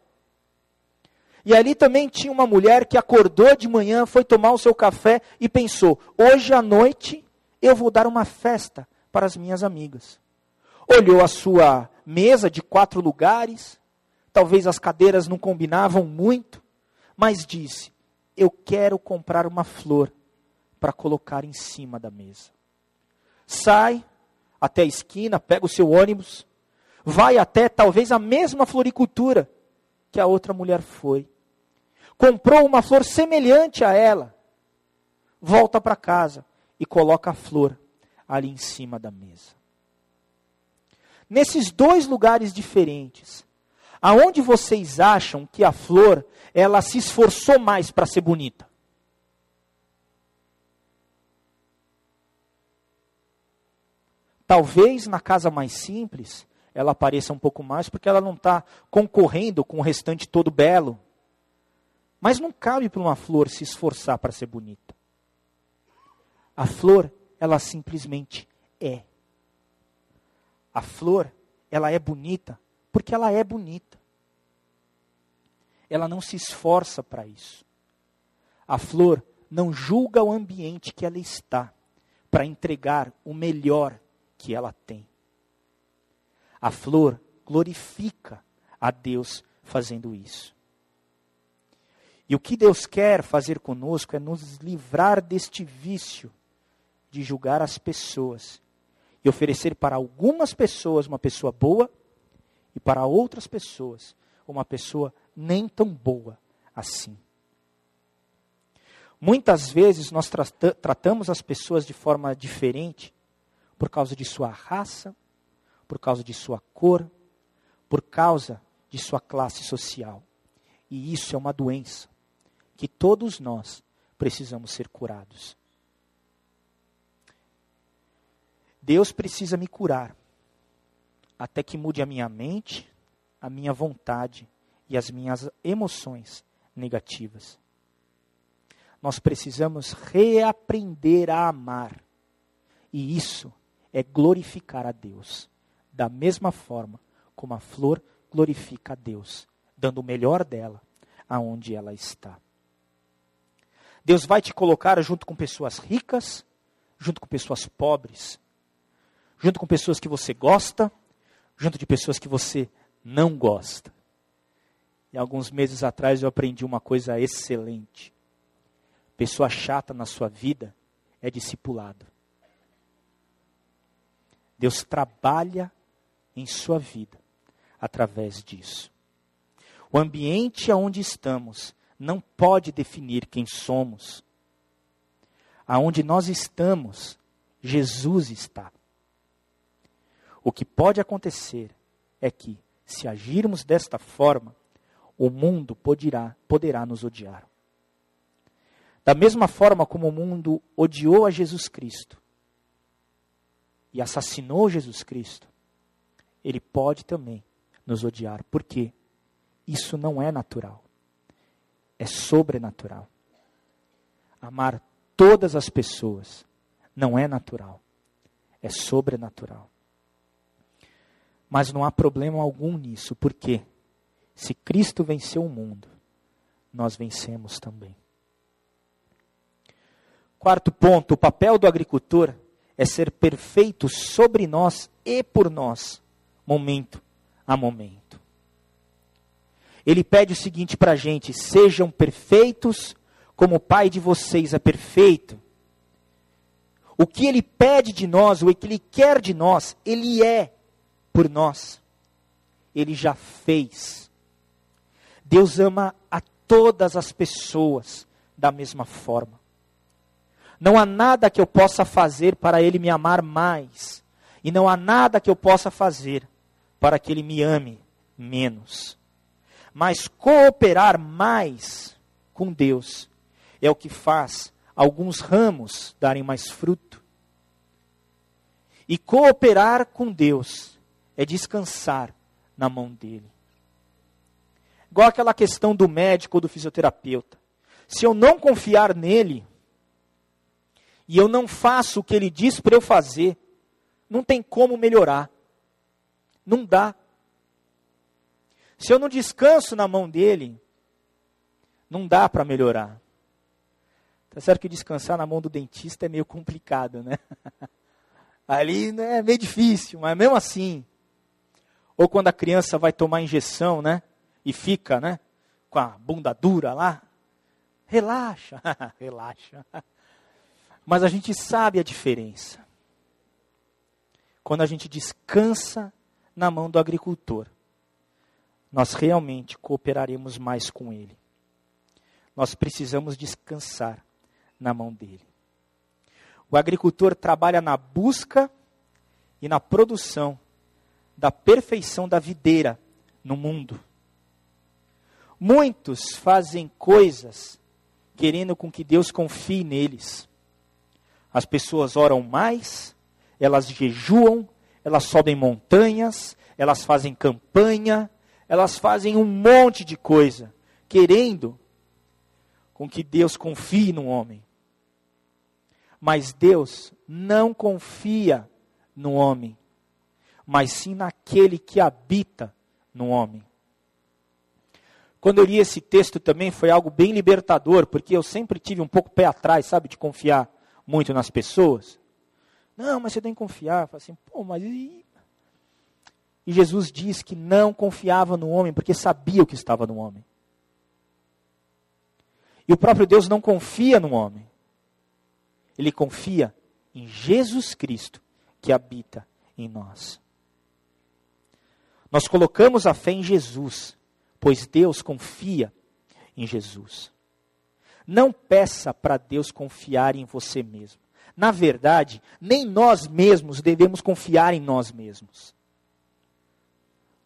E ali também tinha uma mulher que acordou de manhã, foi tomar o seu café e pensou: hoje à noite eu vou dar uma festa para as minhas amigas. Olhou a sua mesa de quatro lugares, talvez as cadeiras não combinavam muito, mas disse: Eu quero comprar uma flor para colocar em cima da mesa. Sai até a esquina, pega o seu ônibus, vai até talvez a mesma floricultura que a outra mulher foi. Comprou uma flor semelhante a ela, volta para casa e coloca a flor ali em cima da mesa. Nesses dois lugares diferentes, aonde vocês acham que a flor ela se esforçou mais para ser bonita? Talvez na casa mais simples ela apareça um pouco mais porque ela não está concorrendo com o restante todo belo. Mas não cabe para uma flor se esforçar para ser bonita. A flor, ela simplesmente é. A flor, ela é bonita porque ela é bonita. Ela não se esforça para isso. A flor não julga o ambiente que ela está para entregar o melhor que ela tem. A flor glorifica a Deus fazendo isso. E o que Deus quer fazer conosco é nos livrar deste vício de julgar as pessoas e oferecer para algumas pessoas uma pessoa boa e para outras pessoas uma pessoa nem tão boa assim. Muitas vezes nós tra tratamos as pessoas de forma diferente por causa de sua raça, por causa de sua cor, por causa de sua classe social. E isso é uma doença que todos nós precisamos ser curados. Deus precisa me curar até que mude a minha mente, a minha vontade e as minhas emoções negativas. Nós precisamos reaprender a amar. E isso é glorificar a Deus, da mesma forma como a flor glorifica a Deus, dando o melhor dela aonde ela está. Deus vai te colocar junto com pessoas ricas, junto com pessoas pobres, junto com pessoas que você gosta, junto de pessoas que você não gosta. E alguns meses atrás eu aprendi uma coisa excelente. Pessoa chata na sua vida é discipulado. Deus trabalha em sua vida através disso. O ambiente onde estamos não pode definir quem somos. Aonde nós estamos, Jesus está. O que pode acontecer é que, se agirmos desta forma, o mundo poderá, poderá nos odiar. Da mesma forma como o mundo odiou a Jesus Cristo e assassinou Jesus Cristo, ele pode também nos odiar. Por quê? Isso não é natural. É sobrenatural. Amar todas as pessoas não é natural. É sobrenatural. Mas não há problema algum nisso, porque se Cristo venceu o mundo, nós vencemos também. Quarto ponto: o papel do agricultor é ser perfeito sobre nós e por nós, momento a momento. Ele pede o seguinte para a gente: sejam perfeitos como o Pai de vocês é perfeito. O que ele pede de nós, o que ele quer de nós, ele é por nós. Ele já fez. Deus ama a todas as pessoas da mesma forma. Não há nada que eu possa fazer para ele me amar mais. E não há nada que eu possa fazer para que ele me ame menos. Mas cooperar mais com Deus é o que faz alguns ramos darem mais fruto. E cooperar com Deus é descansar na mão dele. Igual aquela questão do médico ou do fisioterapeuta. Se eu não confiar nele, e eu não faço o que ele diz para eu fazer, não tem como melhorar. Não dá. Se eu não descanso na mão dele, não dá para melhorar. Tá certo que descansar na mão do dentista é meio complicado, né? Ali né, é meio difícil, mas mesmo assim, ou quando a criança vai tomar injeção, né? E fica, né? Com a bunda dura lá. Relaxa, relaxa. Mas a gente sabe a diferença. Quando a gente descansa na mão do agricultor, nós realmente cooperaremos mais com ele. Nós precisamos descansar na mão dele. O agricultor trabalha na busca e na produção da perfeição da videira no mundo. Muitos fazem coisas querendo com que Deus confie neles. As pessoas oram mais, elas jejuam, elas sobem montanhas, elas fazem campanha, elas fazem um monte de coisa, querendo com que Deus confie no homem. Mas Deus não confia no homem mas sim naquele que habita no homem. Quando eu li esse texto também foi algo bem libertador, porque eu sempre tive um pouco pé atrás, sabe, de confiar muito nas pessoas. Não, mas você tem que confiar. Fala assim, pô, mas e... e Jesus diz que não confiava no homem, porque sabia o que estava no homem. E o próprio Deus não confia no homem. Ele confia em Jesus Cristo, que habita em nós. Nós colocamos a fé em Jesus, pois Deus confia em Jesus. Não peça para Deus confiar em você mesmo. Na verdade, nem nós mesmos devemos confiar em nós mesmos.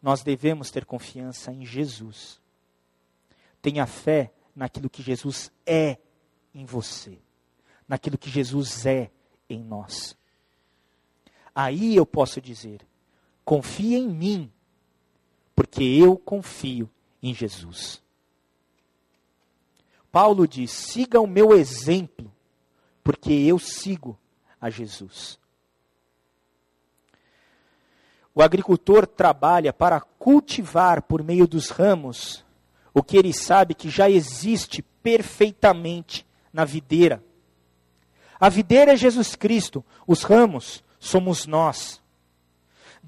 Nós devemos ter confiança em Jesus. Tenha fé naquilo que Jesus é em você, naquilo que Jesus é em nós. Aí eu posso dizer: confie em mim, porque eu confio em Jesus. Paulo diz: siga o meu exemplo, porque eu sigo a Jesus. O agricultor trabalha para cultivar por meio dos ramos o que ele sabe que já existe perfeitamente na videira. A videira é Jesus Cristo, os ramos somos nós.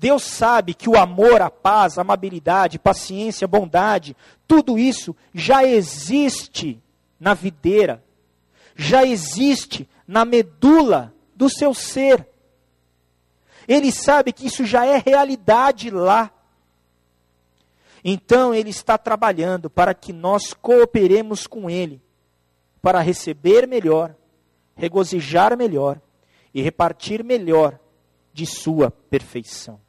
Deus sabe que o amor, a paz, a amabilidade, paciência, bondade, tudo isso já existe na videira, já existe na medula do seu ser. Ele sabe que isso já é realidade lá. Então ele está trabalhando para que nós cooperemos com ele, para receber melhor, regozijar melhor e repartir melhor de sua perfeição.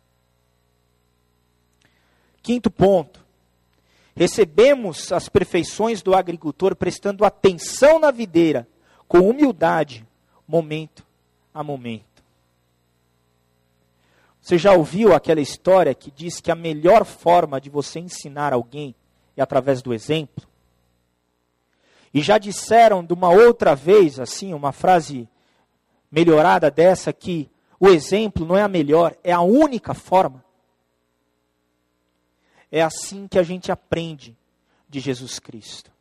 Quinto ponto, Recebemos as perfeições do agricultor prestando atenção na videira, com humildade, momento a momento. Você já ouviu aquela história que diz que a melhor forma de você ensinar alguém é através do exemplo? E já disseram de uma outra vez, assim, uma frase melhorada dessa, que o exemplo não é a melhor, é a única forma. É assim que a gente aprende de Jesus Cristo,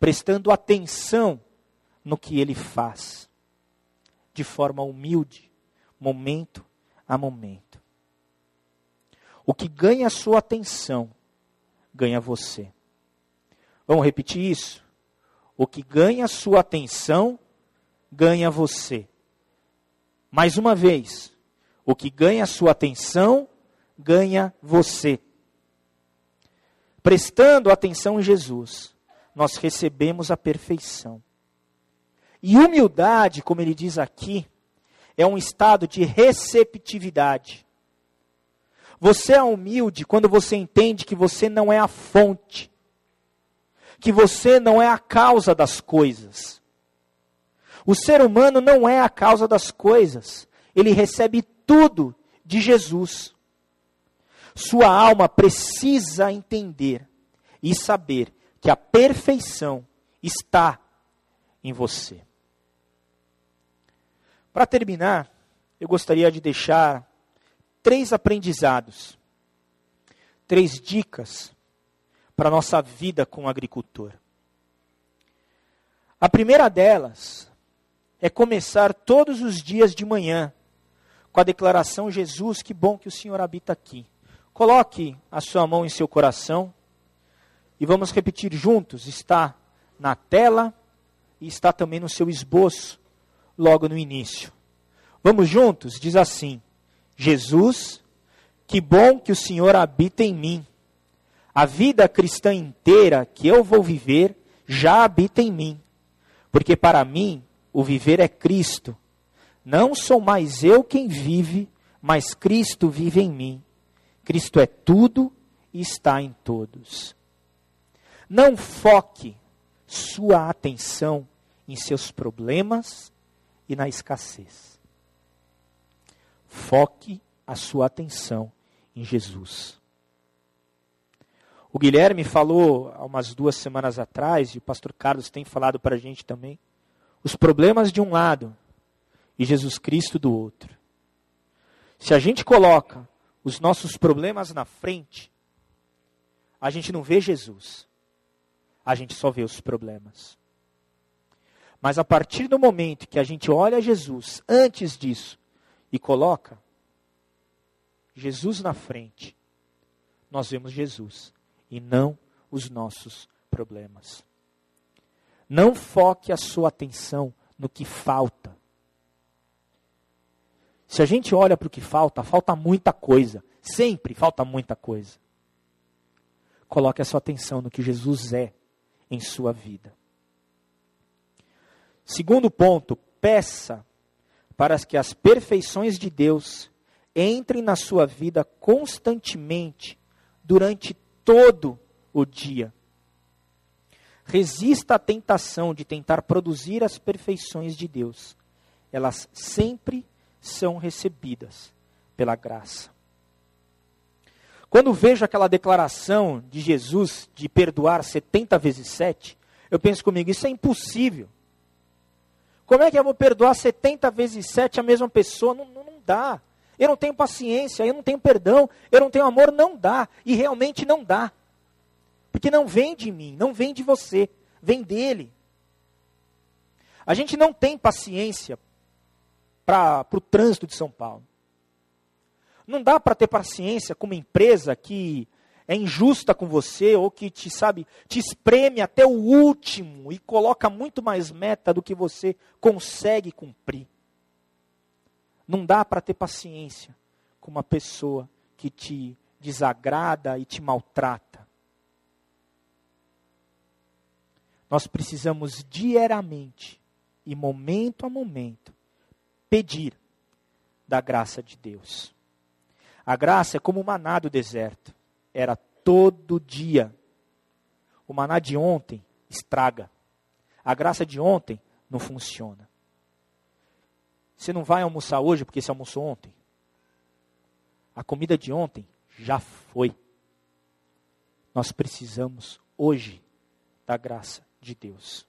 prestando atenção no que ele faz, de forma humilde, momento a momento. O que ganha a sua atenção, ganha você. Vamos repetir isso? O que ganha a sua atenção, ganha você. Mais uma vez, o que ganha a sua atenção, ganha você. Prestando atenção em Jesus, nós recebemos a perfeição. E humildade, como ele diz aqui, é um estado de receptividade. Você é humilde quando você entende que você não é a fonte, que você não é a causa das coisas. O ser humano não é a causa das coisas, ele recebe tudo de Jesus. Sua alma precisa entender e saber que a perfeição está em você. Para terminar, eu gostaria de deixar três aprendizados, três dicas para a nossa vida como agricultor. A primeira delas é começar todos os dias de manhã com a declaração: Jesus, que bom que o Senhor habita aqui. Coloque a sua mão em seu coração e vamos repetir juntos. Está na tela e está também no seu esboço, logo no início. Vamos juntos? Diz assim: Jesus, que bom que o Senhor habita em mim. A vida cristã inteira que eu vou viver já habita em mim. Porque para mim o viver é Cristo. Não sou mais eu quem vive, mas Cristo vive em mim. Cristo é tudo e está em todos. Não foque sua atenção em seus problemas e na escassez. Foque a sua atenção em Jesus. O Guilherme falou há umas duas semanas atrás, e o pastor Carlos tem falado para a gente também, os problemas de um lado e Jesus Cristo do outro. Se a gente coloca os nossos problemas na frente, a gente não vê Jesus. A gente só vê os problemas. Mas a partir do momento que a gente olha Jesus antes disso e coloca Jesus na frente, nós vemos Jesus e não os nossos problemas. Não foque a sua atenção no que falta. Se a gente olha para o que falta, falta muita coisa. Sempre falta muita coisa. Coloque a sua atenção no que Jesus é em sua vida. Segundo ponto, peça para que as perfeições de Deus entrem na sua vida constantemente durante todo o dia. Resista à tentação de tentar produzir as perfeições de Deus. Elas sempre são recebidas pela graça. Quando vejo aquela declaração de Jesus de perdoar 70 vezes 7, eu penso comigo, isso é impossível. Como é que eu vou perdoar 70 vezes 7 a mesma pessoa? Não, não, não dá. Eu não tenho paciência, eu não tenho perdão, eu não tenho amor, não dá. E realmente não dá. Porque não vem de mim, não vem de você, vem dele. A gente não tem paciência para o trânsito de São Paulo. Não dá para ter paciência com uma empresa que é injusta com você ou que te sabe te espreme até o último e coloca muito mais meta do que você consegue cumprir. Não dá para ter paciência com uma pessoa que te desagrada e te maltrata. Nós precisamos diariamente e momento a momento pedir da graça de Deus. A graça é como o maná do deserto. Era todo dia. O maná de ontem estraga. A graça de ontem não funciona. Você não vai almoçar hoje porque você almoçou ontem. A comida de ontem já foi. Nós precisamos hoje da graça de Deus.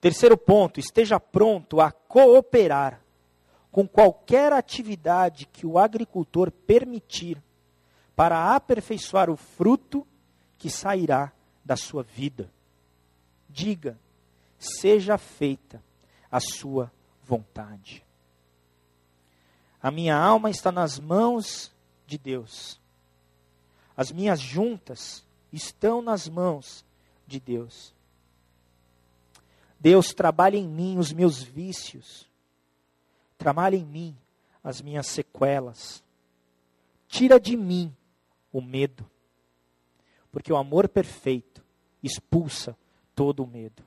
Terceiro ponto, esteja pronto a cooperar com qualquer atividade que o agricultor permitir para aperfeiçoar o fruto que sairá da sua vida. Diga: seja feita a sua vontade. A minha alma está nas mãos de Deus. As minhas juntas estão nas mãos de Deus. Deus trabalha em mim os meus vícios, trabalha em mim as minhas sequelas, tira de mim o medo, porque o amor perfeito expulsa todo o medo.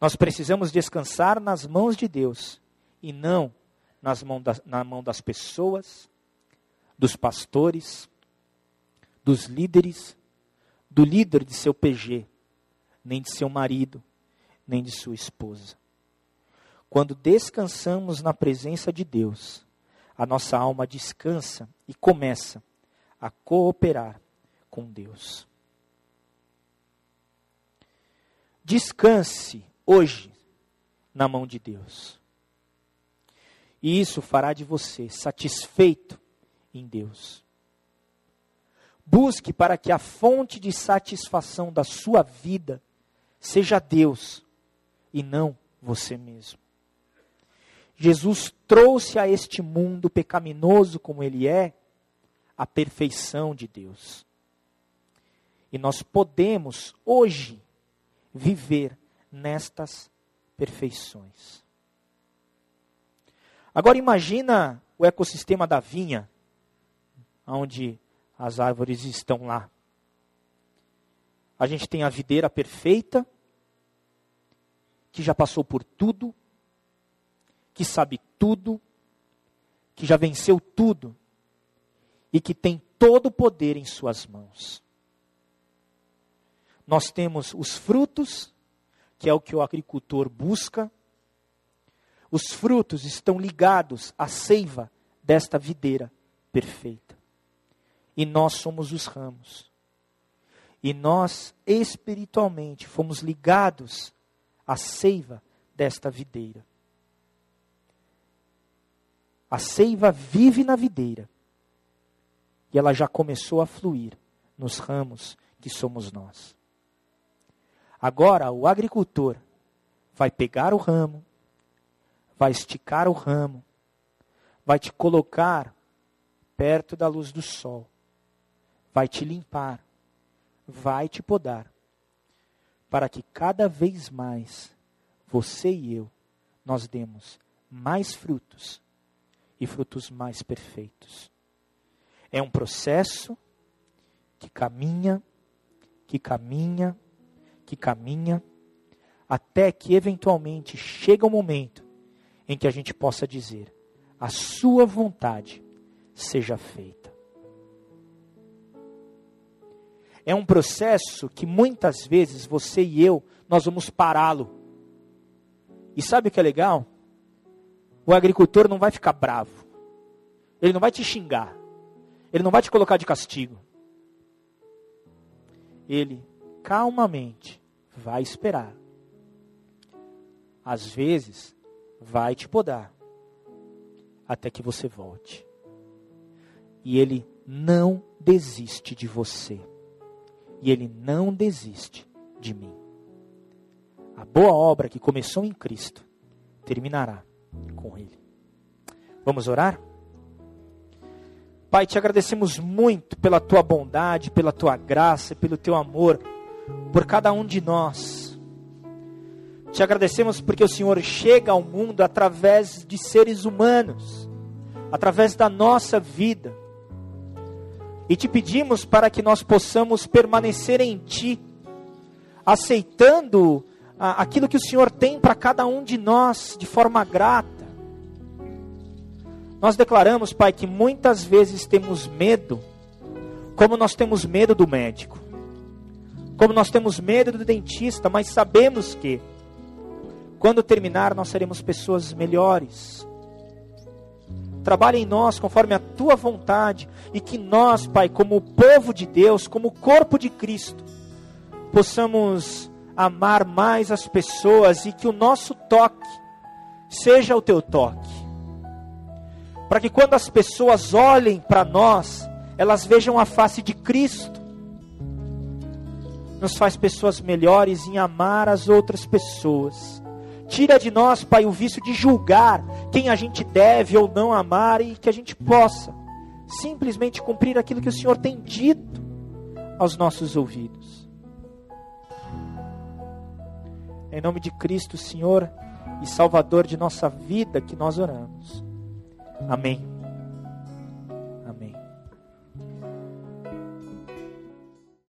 Nós precisamos descansar nas mãos de Deus e não nas mãos das, na mão das pessoas, dos pastores, dos líderes, do líder de seu PG, nem de seu marido, nem de sua esposa. Quando descansamos na presença de Deus, a nossa alma descansa e começa a cooperar com Deus. Descanse hoje na mão de Deus. E isso fará de você satisfeito em Deus. Busque para que a fonte de satisfação da sua vida seja Deus e não você mesmo. Jesus trouxe a este mundo pecaminoso como ele é, a perfeição de Deus. E nós podemos hoje viver nestas perfeições. Agora imagina o ecossistema da vinha, onde as árvores estão lá. A gente tem a videira perfeita, que já passou por tudo, que sabe tudo, que já venceu tudo e que tem todo o poder em suas mãos. Nós temos os frutos, que é o que o agricultor busca. Os frutos estão ligados à seiva desta videira perfeita. E nós somos os ramos. E nós, espiritualmente, fomos ligados a seiva desta videira. A seiva vive na videira e ela já começou a fluir nos ramos que somos nós. Agora o agricultor vai pegar o ramo, vai esticar o ramo, vai te colocar perto da luz do sol, vai te limpar, vai te podar para que cada vez mais você e eu nós demos mais frutos e frutos mais perfeitos. É um processo que caminha, que caminha, que caminha, até que eventualmente chega o um momento em que a gente possa dizer: a sua vontade seja feita. É um processo que muitas vezes você e eu nós vamos pará-lo. E sabe o que é legal? O agricultor não vai ficar bravo. Ele não vai te xingar. Ele não vai te colocar de castigo. Ele calmamente vai esperar. Às vezes, vai te podar até que você volte. E ele não desiste de você. E ele não desiste de mim. A boa obra que começou em Cristo terminará com ele. Vamos orar? Pai, te agradecemos muito pela tua bondade, pela tua graça, pelo teu amor por cada um de nós. Te agradecemos porque o Senhor chega ao mundo através de seres humanos, através da nossa vida. E te pedimos para que nós possamos permanecer em Ti, aceitando aquilo que o Senhor tem para cada um de nós de forma grata. Nós declaramos, Pai, que muitas vezes temos medo, como nós temos medo do médico, como nós temos medo do dentista, mas sabemos que, quando terminar, nós seremos pessoas melhores. Trabalhe em nós conforme a tua vontade e que nós, Pai, como povo de Deus, como corpo de Cristo, possamos amar mais as pessoas e que o nosso toque seja o teu toque. Para que quando as pessoas olhem para nós, elas vejam a face de Cristo. Nos faz pessoas melhores em amar as outras pessoas. Tira de nós, Pai, o vício de julgar quem a gente deve ou não amar e que a gente possa simplesmente cumprir aquilo que o Senhor tem dito aos nossos ouvidos. Em nome de Cristo, Senhor e Salvador de nossa vida, que nós oramos. Amém.